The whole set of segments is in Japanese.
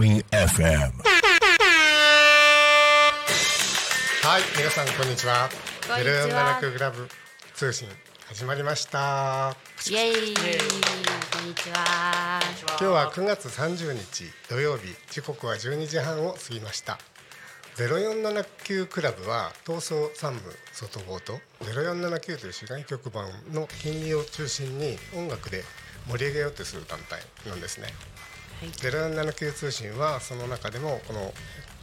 Coming FM はい、皆さんこんにちは。こんにちはゼロ四七九グラブ通信始まりました。イエイこんにちは今日は9月30日土曜日、時刻は12時半を過ぎました。ゼロ四七九クラブは東総三部外房とゼロ四七九という市外局番の金利を中心に音楽で盛り上げようとする団体なんですね。ゼロ四七九通信はその中でもこの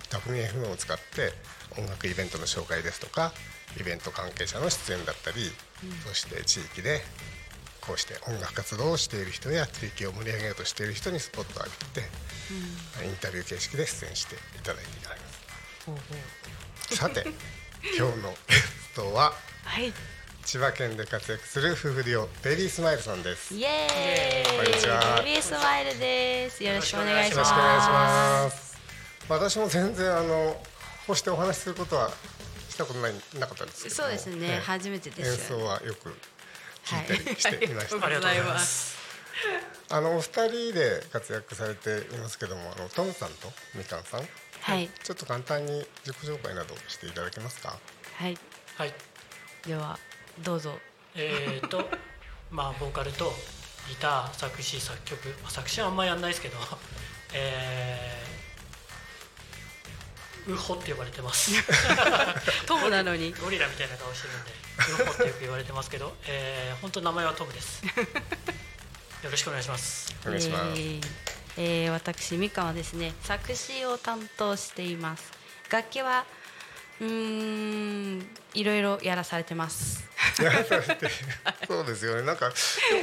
タコミ FM を使って音楽イベントの紹介ですとかイベント関係者の出演だったり、そして地域でこうして音楽活動をしている人や地域を盛り上げようとしている人にスポットを浴びて、インタビュー形式で出演していただいています。さて今日のゲストははい千葉県で活躍する夫婦デュオベリースマイルさんです。イエーイ。こんにちは。ベビースマイルです。よろしくお願いしよます。ろしくお願いします。私も全然あのこうしてお話しすることはしたことないなかったんですけども。そうですね。ええ。初めてです。演奏はよく聞いたりしていました。は いありがとうございます。あのお二人で活躍されていますけども、あのトムさんとみかんさん、はい。ちょっと簡単に自己紹介などしていただけますか？はい。はい、ではどうぞ。えー、と まあボーカルとギター作詞作曲、まあ、作詞はあんまやんないですけどえー、ウホって呼ばれてます。トムなのに。ゴリラみたいな顔してるんでウホってよく言われてますけど、えー、本当名前はトムです。よろしくお願いします。お願いします。えーえー私みかんはですね。作詞を担当しています。楽器はうーんいろいろやらされてます そうですよね。なんかよ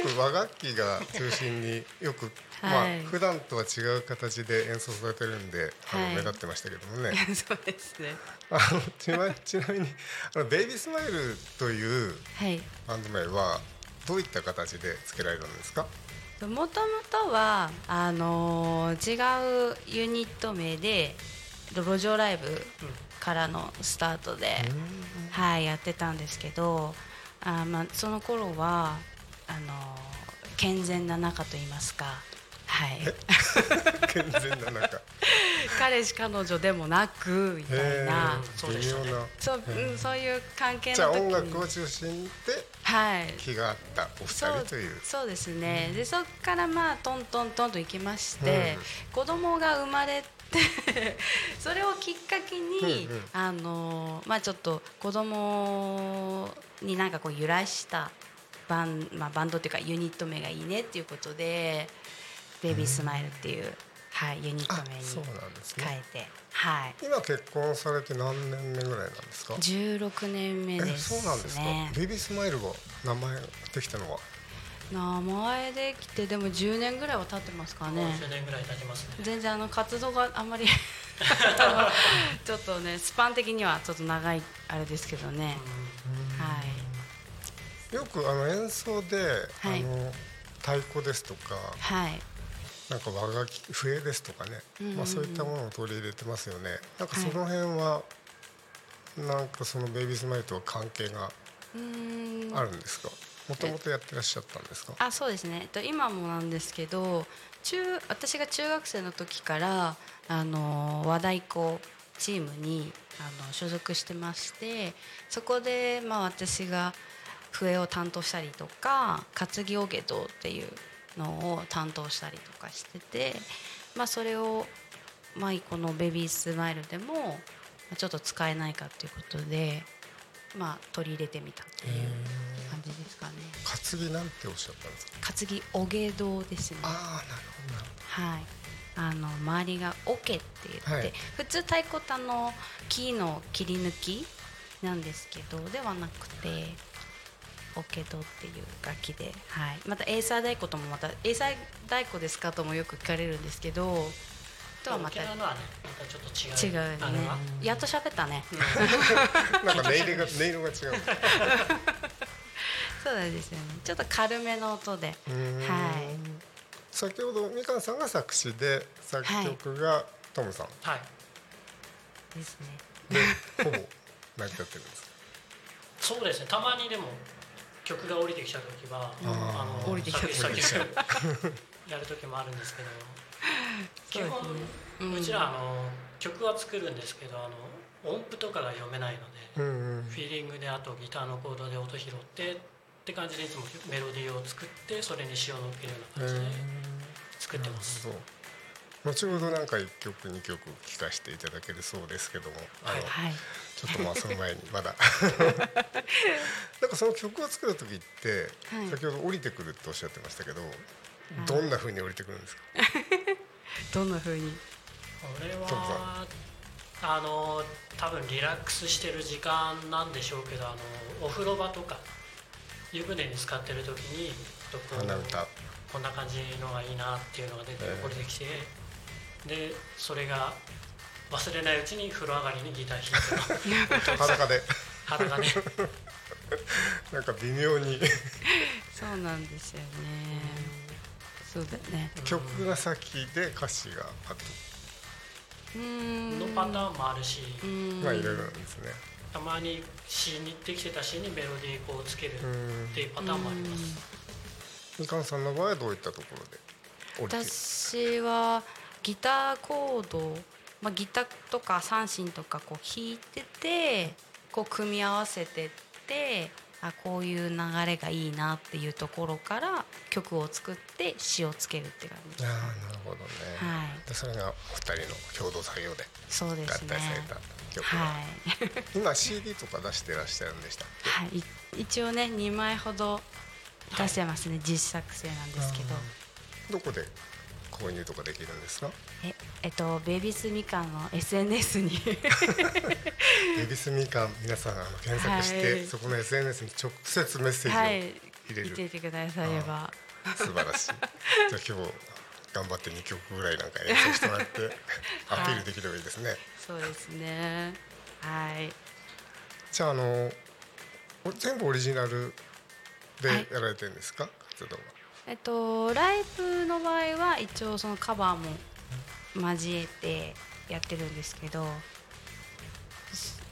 く和楽器が中心によく、まはいあ普段とは違う形で演奏されてるんで、あのはい目立ってましたけどもね。そうですねあのちな ちなみにあのベイビースマイルというはいバンド名はどういった形で付けられたんですか？もともとはあのー違うユニット名で路上ライブからのスタートで、はい、やってたんですけどあー、まあ、その頃はあのー健全な仲と言いますか、はい、健全な中。彼氏彼女でもなくみたいな。そうでね。そう,、うん、そういう関係じゃあの時に音楽を中心ではい。気があったお二人という。そうですね、でそこからまあトントントンと行きまして、子供が生まれて それをきっかけに、うんうんあのまあちょっと子供になんかこう由来したバン,、まあ、バンドっていうかユニット名がいいねっていうことで「ベビースマイル」っていう、はい、ユニット名に変えて、はい、今結婚されて何年目ぐらいなんですか？16年目えですそうなんですか？ね。ベイビースマイルが名前できたのは？名前できてでも10年ぐらいは経ってますかね。10年ぐらい経ちますね。全然あの活動があんまり ちょっとねスパン的にはちょっと長いあれですけどね、はい。よくあの演奏で、はい。あの太鼓ですとかはい。なんか和楽器笛ですとかね、うんうんうん。まあそういったものを取り入れてますよね。なんかその辺は、なんかそのベイビースマイルとは関係があるんですか？もともとやってらっしゃったんですか？あそうですねと今もなんですけど中私が中学生の時からあの和太鼓チームにあの所属してましてそこで、まあ、私が笛を担当したりとか担ぎおげ道っていうのを担当したりとかしてて、まあ、それを、まあ、この「ベビースマイル」でもちょっと使えないかっていうことで、まあ、取り入れてみたっていう感じですかね。担ぎなんておっしゃったんですか？担ぎおげ道ですね。ああなるほどはい。あの周りがオケって言って、はい普通太鼓ってあの木の切り抜きなんですけどではなくてオケ道っていう楽器で、はい。またエーサー太鼓ともまたエーサー太鼓ですかともよく聞かれるんですけど、とはまた沖縄のはねまたちょっと違う違うねあのは？やっと喋ったね。なんか音色が音色が違う。そうなんですよね。ちょっと軽めの音で、はい。先ほどみかんさんが作詞で作曲がトムさんはいですね。で ほぼ成り立ってるんですか。そうですねたまにでも曲が降りてきちゃう時はあーの降りてきちゃう作詞作曲やる時もあるんですけどそうですね。うん。うちらあの曲は作るんですけどあの音符とかが読めないので、うんうん。フィーリングであとギターのコードで音拾ってって感じでいつもメロディーを作ってそれに詞を乗っけるような感じで作ってます。後ほど。なんか1曲2曲聴かせていただけるそうですけども。あの、はい。はいちょっとまあその前にまだ。なんかその曲を作る時って、はい。先ほど降りてくるっておっしゃってましたけど、どんな風に降りてくるんですか、どんな風に？これはあの多分リラックスしてる時間なんでしょうけどあのお風呂場とか湯船に浸かってる時にこんな感じのがいいなっていうのが出てええ。これてきて、でそれが忘れないうちに風呂上がりにギター弾いて 裸で。裸ね なんか微妙に。そうなんですよねそうだね。曲が先で歌詞が後うーんのパターンもあるしまあいろいろなんですね。たまに詩にできてた詩にメロディーこうつけるうんっていうパターンもあります。みかんさんの場合はどういったところで私はギターコード、まあ、ギターとか三振とかこう弾いててこう組み合わせてってあこういう流れがいいなっていうところから曲を作って詞をつけるって感じ。ああなるほどね、はい。でそれがお二人の共同作業で合そうですね。体された曲が、はい。今 CD とか出してらっしゃるんでしたはい、い一応ね2枚ほど出してますね、実作成なんですけど。どこで購入とかできるんですか？ええっとベイビースみかんの SNS に。エビスみかん皆さんあの検索して、はい。そこの SNS に直接メッセージをはい。入れる、見ていてくだされば素晴らしい。じゃあ今日頑張って2曲ぐらいなんか演奏してもらって アピールできればいいですね、そうですね。はい。じゃああのお全部オリジナルではい。やられてるんですか、活動はえっとライブの場合は一応そのカバーも交えてやってるんですけど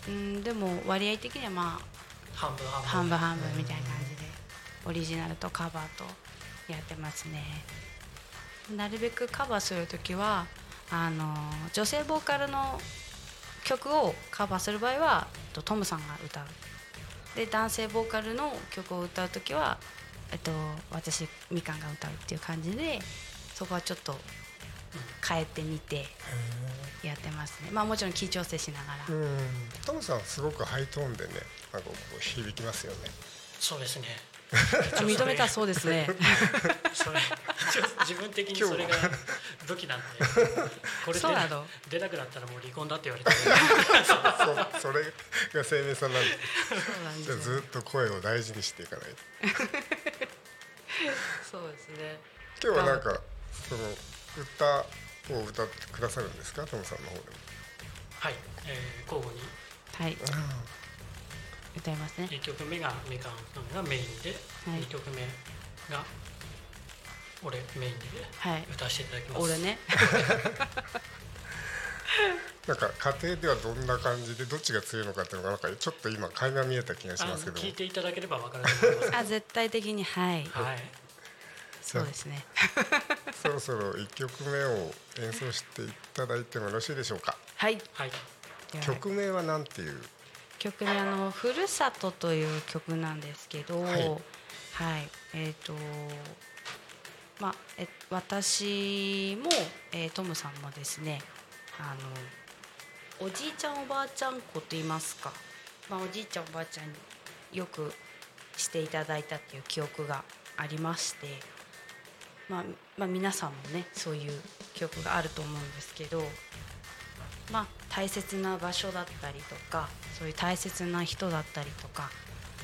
うんでも割合的にはま半分半分。あ半分半分みたいな感じでオリジナルとカバーとやってますね。なるべくカバーする時はあの女性ボーカルの曲をカバーする場合はえっとトムさんが歌う。で男性ボーカルの曲を歌う時は、えっと、私みかんが歌うっていう感じでそこはちょっと変えてみてやってますね。まあもちろんキー調整しながら、うん。トムさんすごくハイトーンでねなんかこう響きますよね。そうですね。認めたそうですね。それ一応自分的にそれが武器なんで これで出なくなったらもう離婚だって言われてそうそれが生命さんなんで。そうなんでずっと声を大事にしていかないとそうですね。今日はなんかその歌を歌ってくださるんですか？トムさんの方でも。はい、えー交互に。はい。歌いますね。1曲目がみかんさんがメインで、はい。2曲目が俺メインではい。歌わせていただきます。俺ね。なんか家庭ではどんな感じでどっちが強いのかっていうのがなんかちょっと今垣間見えた気がしますけど。も聞いていただければ分かると思います あ絶対的にはい。はいそうですね。そ ろそろ1曲目を演奏していただいてもよろしいでしょうか？はい。はい。曲名は何ていう？曲名あの「ふるさと」という曲なんですけど、ははい。い、えっ、とまあえ私も、えートムさんもですねあのおじいちゃんおばあちゃん子と言いますか、まあ、おじいちゃんおばあちゃんによくしていただいたっていう記憶がありまして、まあまあ、皆さんもねそういう記憶があると思うんですけどまあ、大切な場所だったりとかそういう大切な人だったりとか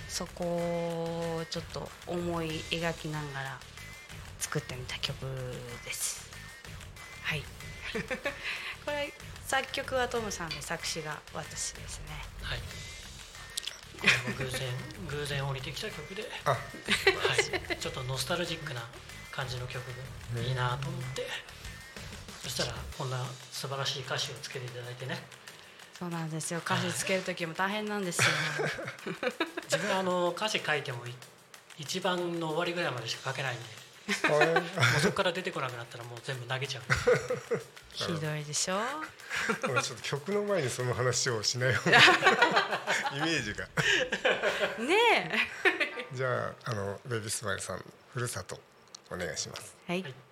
そこをちょっと思い描きながら作ってみた曲です。はい。これ作曲はトムさんで作詞が私ですね。はい。これも偶然偶然降りてきた曲で、あ。はい、ちょっとノスタルジックな感じの曲でいいなと思って、そしたらこんな素晴らしい歌詞をつけていただいてね。そうなんですよ。歌詞つける時も大変なんですよ。自分あの歌詞書いても一番の終わりぐらいまでしか書けないんでもうそこから出てこなくなったらもう全部投げちゃうひどいでしょ？俺ちょっと曲の前にその話をしない方が イメージが。ねえ。じゃああのベビースマイルさんふるさと。お願いします。はい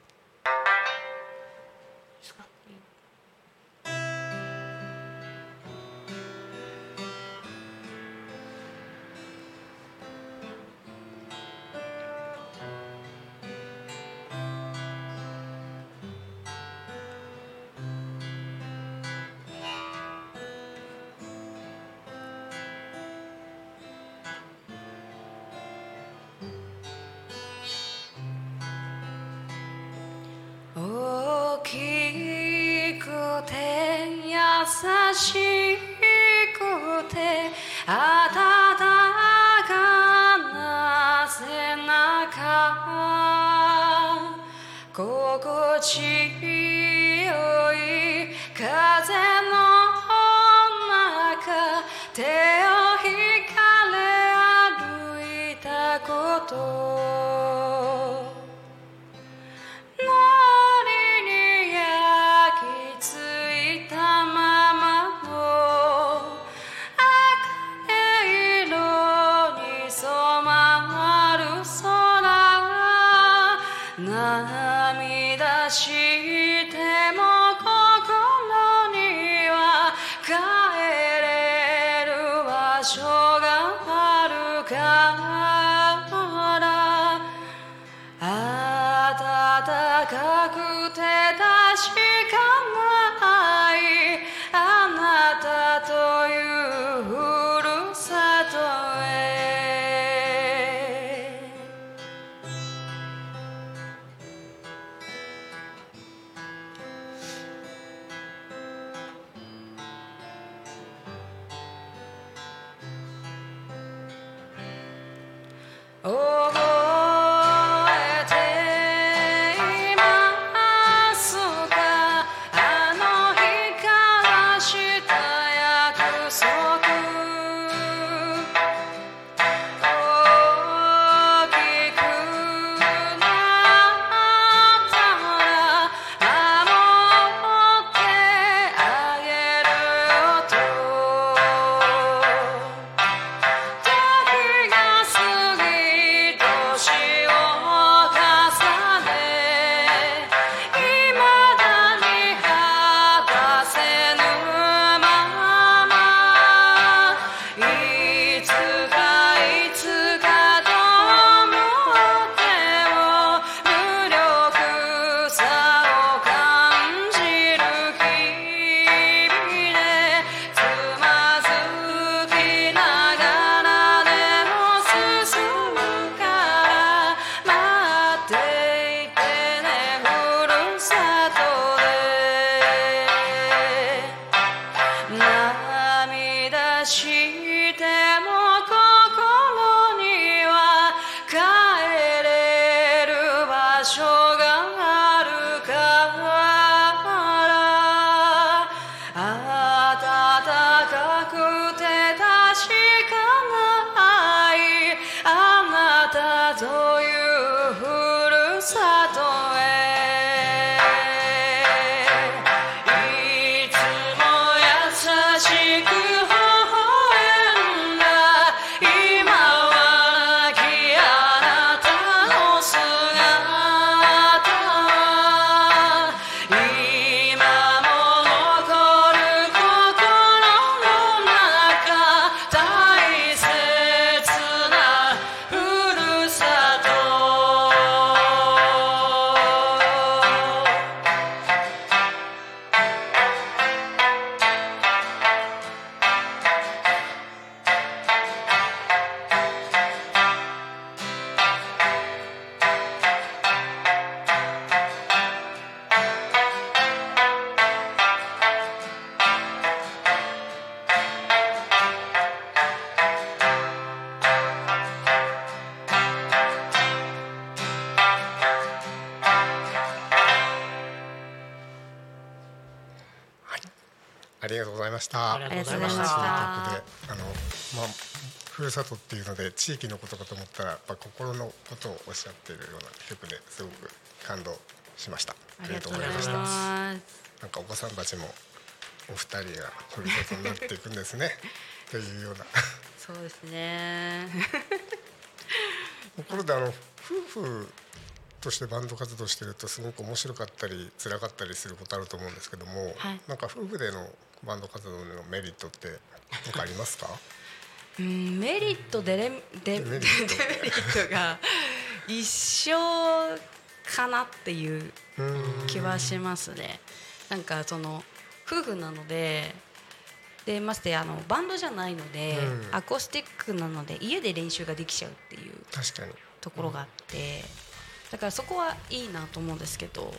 しくて温かな背中。心地よい風の中手を引かれ歩いたこと。高くて高ありがとうございました。ありがとうございました。あのまあふるさとっていうので地域のことかと思ったら、やっぱ、心のことをおっしゃっているような曲ですごく感動しました。ありがとうございました。なんかお子さんたちもお二人がふるさとになっていくんですね というような。そうですね。ところであの夫婦としてバンド活動してるとすごく面白かったり辛かったりすることあると思うんですけども、はい、なんか夫婦でのバンド活動のメリットって何かありますか？うんメリットデレデデメメリリットが一緒かなっていう気はしますね。なんかその夫婦なのででましてあのバンドじゃないので、うん。アコースティックなので家で練習ができちゃうっていう確かに。ところがあって、だからそこはいいなと思うんですけど、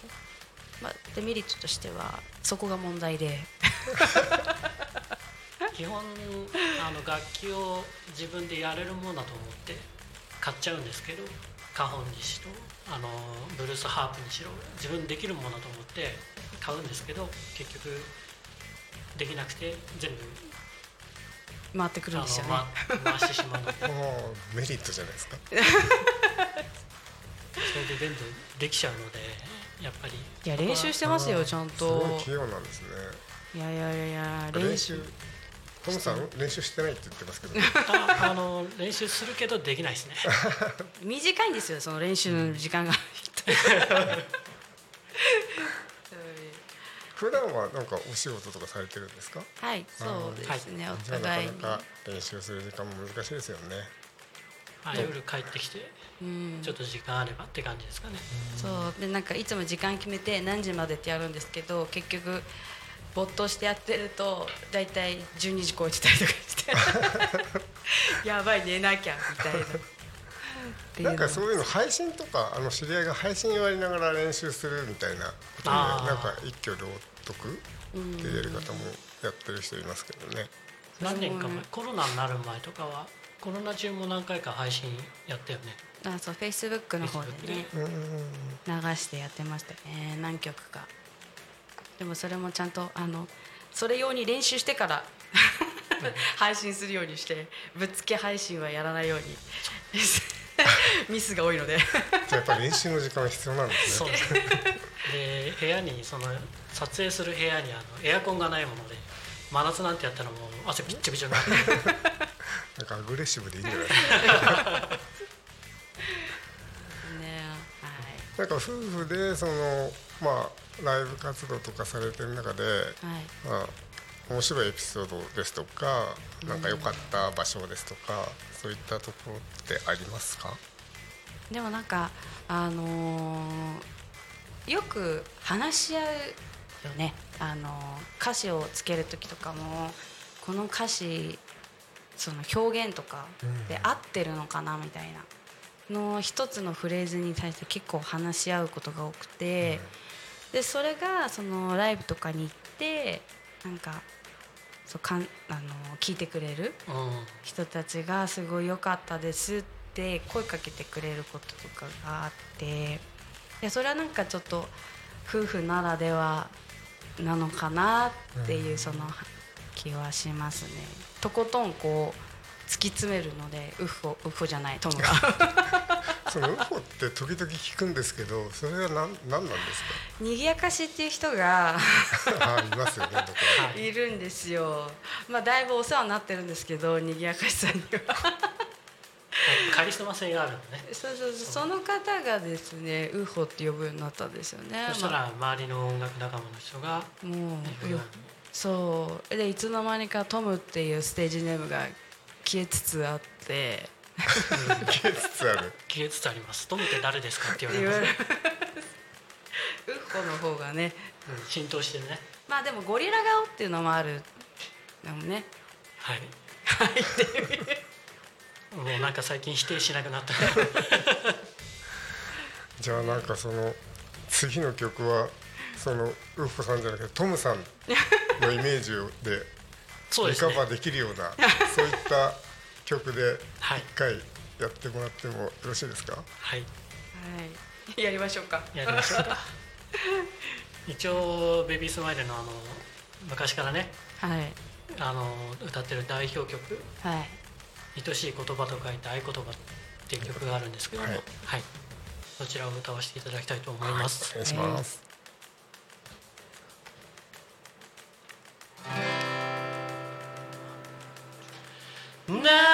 まあ、デメリットとしてはそこが問題で 基本あの楽器を自分でやれるものだと思って買っちゃうんですけどカホンにしろあのブルースハープにしろ自分でできるものだと思って買うんですけど結局できなくて全部回ってくるんあですよね。の、ま、回してしまうので。メリットじゃないですか。それで全部できちゃうのでやっぱり。いや練習してますよちゃんすごとい器用なんですねいやいやいやいや練習トムさん練習してないって言ってますけど。ああの練習するけどできないですね。短いんですよその練習の時間が。普段はなんかお仕事とかされてるんですか？はいそうですねおじゃあなか互いに。なか練習する時間も難しいですよね。あ夜帰ってきてうん。ちょっと時間あればって感じですかね。そう。でなんかいつも時間決めて何時までってやるんですけど結局没頭してやってると大体12時超えてたりとかして。やばい寝なきゃみたいな。なんかそういうの配信とかあの知り合いが配信やりながら練習するみたいなことでなんか一挙両得っていうやり方もやってる人いますけどね。何年か前コロナになる前とかはコロナ中も何回か配信やったよね。あそうフェイスブックの方でね流してやってましたね。何曲かでもそれもちゃんとあのそれ用に練習してから配信するようにしてぶっつけ配信はやらないように ミスが多いので。やっぱり練習の時間は必要なんですね。で部屋にその撮影する部屋にあのエアコンがないもので真夏なんてやったらもう汗びっちょびちょになって なんかアグレッシブでいいんじゃない？ですかねはい。なんか夫婦でそのまあライブ活動とかされてる中で、はい。まあ、面白いエピソードですとかなんか良かった場所ですとか、そういったところってありますか？でもなんかあのーよく話し合うよね、あのー歌詞をつける時とかもこの歌詞その表現とかで合ってるのかなみたいな。の一つのフレーズに対して結構話し合うことが多くて、でそれがそのライブとかに行ってなんかそうかんあのー聞いてくれるうん。人たちがすごい良かったですって声かけてくれることとかがあっていやそれはなんかちょっと夫婦ならではなのかなっていうその気はしますね。とことんこう突き詰めるのでウッホウッホじゃないトムが その UFO って時々聞くんですけどそれは何何なんです賑やかしっていう人が いますよねどこかい。るんですよ。まあだいぶお世話になってるんですけど賑やかしさんには。カリスマ性があるのね。そうそうそう。その方がですねウッホって呼ぶようになったんですよね。そしたら周りの音楽仲間の人がまあもううにそう。でいつの間にかトムっていうステージネームが消えつつあって消えつつある。消えつつあります。トムって誰ですかって言われます。ウッホの方がね。うん浸透してね。まあでもゴリラ顔っていうのもあるでもね。はい。もうなんか最近否定しなくなった。じゃあなんかその次の曲はそのウッフさんじゃなくてトムさんのイメージでリ カそうですね。バーできるようなそういった曲で一回やってもらってもよろしいですか？はい、はい、やりましょうか。やりましょうか。一応「ベビースマイルのあの昔からね、はい、あの歌ってる代表曲「はい、愛しい言葉」と書いて「合言葉」っていう曲があるんですけども、はい、そちらを歌わせていただきたいと思います。はい、お願いします、え。ー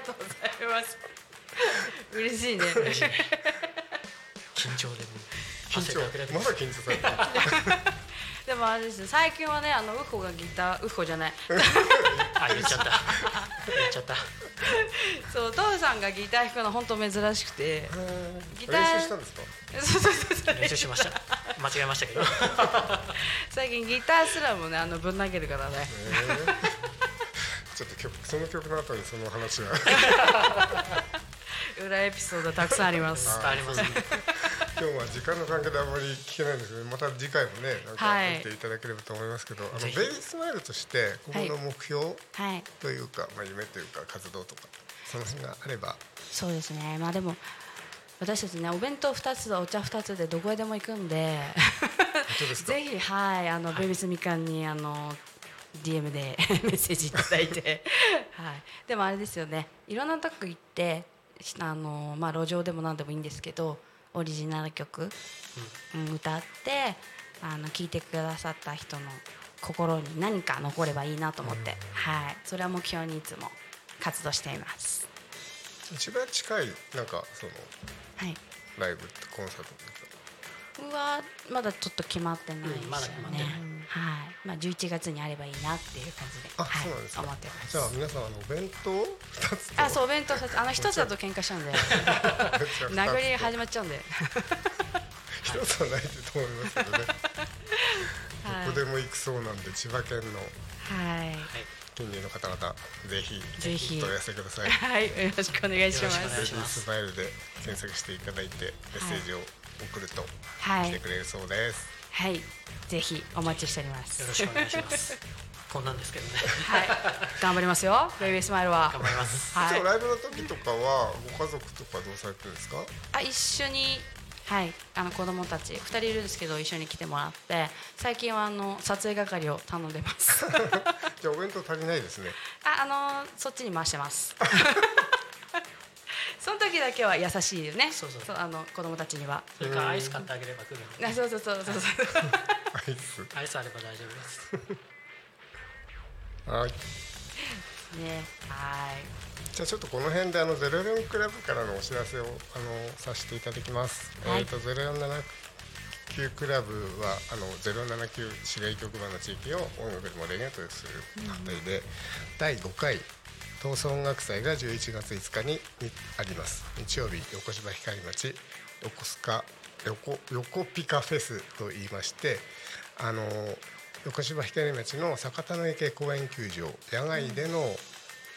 とうございます。嬉しいね。緊張でも緊張まだ緊張されてる。でもあれです、最近はね、あのウコがギター、ウコじゃない。あ、言っちゃった。言っちゃった。そう、トさんがギター弾くの本当珍しくて。ギター。練習したんですか？そうそうそう練習しました。間違えましたけど。最近ギタースらもね、あのぶん投げるからね。の曲の後にその話は 裏エピソードたくさんあります。あありますね。今日は時間の関係であんまり聞けないんですけどまた次回もねなんかはい。見ていただければと思いますけど、あのぜひ。ベイビースマイルとして今後の目標はいというか、まあ、夢というか活動とかその辺があれば。そうですね。まあでも私たちねお弁当2つお茶2つでどこへでも行くんで。ぜひはいあの、ベビスみかんにあの DM で メッセージいただいて、はい、でもあれですよね。いろんなとこ行ってあの、まあ、路上でも何でもいいんですけどオリジナル曲、うん、歌ってあの聴いてくださった人の心に何か残ればいいなと思って、はい、それは目標にいつも活動しています。一番近いなんかそのはい。ライブってコンサートってうわまだちょっと決まってないですよね、うんまはい。まあ11月にあればいいなっていう感じで。あ、はい、そうなんですか。思ってます。じゃあ皆さんあのお弁当2つとあそうお弁当2つ。あの1つだと喧嘩しちゃうんで。殴り始まっちゃうんで。一つはないと思いますけどね。はい。どこでも行くそうなんで千葉県のはい。はい近隣の方々ぜひぜひ。お問い合わせください。はい。よろしくお願いしまよろしくお願ベビすースマイルで検索していただいてメッセージを送るとはい。来てくれるそうです、はい。ぜひお待ちしております。よろしくお願いします。こんなんですけどね。はい。頑張りますよ。ベイビースマイルは。頑張ります。はい。ライブの時とかはご家族とかどうされてるんですか？あ一緒にはい。あの子供たち。2人いるんですけど一緒に来てもらって。最近はあの撮影係を頼んでます。じゃあお弁当足りないですね。ああのそっちに回してます その時だけは優しいよね。そうそう。あの子供たちには。それからアイス買ってあげれば来るのであそうそうそうそう。そうアイス。アイスあれば大丈夫です。はい。ねはい。じゃあちょっとこの辺であの04クラブからのお知らせをあのさせていただきます。はい。えっ、と0479クラブはあの079市外局番の地域を音楽で盛り上げようとする団体で、第5回闘争音楽祭が11月5日にあります。日曜日横芝光町横須賀横横ピカフェスと言いまして、あの横芝光町の酒田の池公園球場野外での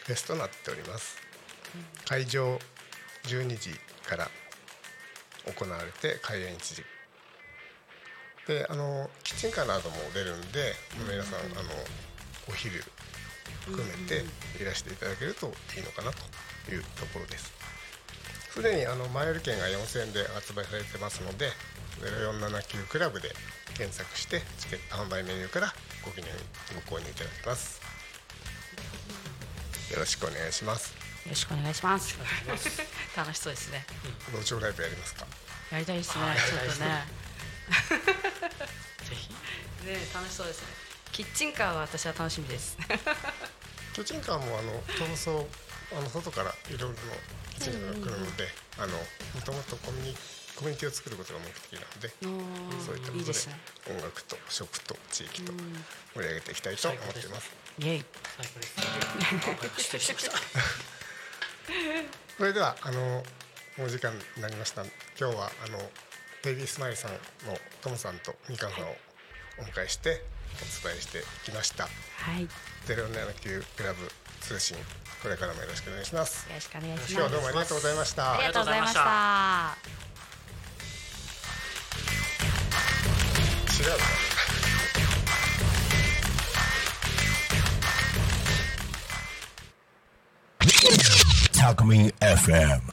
フェスとなっております。会場12時から行われて開演1時であのキッチンカーなども出るんで皆さんあのお昼含めていらしていただけるといいのかなというところです。すでにあの前売り券が4000円で発売されてますので0479クラブで検索してチケット販売メニューからご記入ご購入いただけます。よろしくお願いします。よろしくお願いします。楽しそうですね。路上ライブやりますか？やりたいですね。はい。ちょっとね。ぜひ。ね楽しそうですねキッチンカーは私は楽しみです。キッチンカーもあの闘争あの外からいろいろなキッチンカーが来るので、あのもともとコミュニコミュニティを作ることが目的なので、そういったことでいいですね音楽と食と地域と盛り上げていきたいと思っています。イエイ。最高です。失礼しました。それではあのお時間になりました。今日はあのベイビースマイルさんのトムさんとみかんさんをお迎えしてお伝えしてきました。はいよ079クラブ通信これからもよろしくお願いします。ろしくお願いします今日はどうもありがとうございました。ありがとうございました違うか Talk Me FM.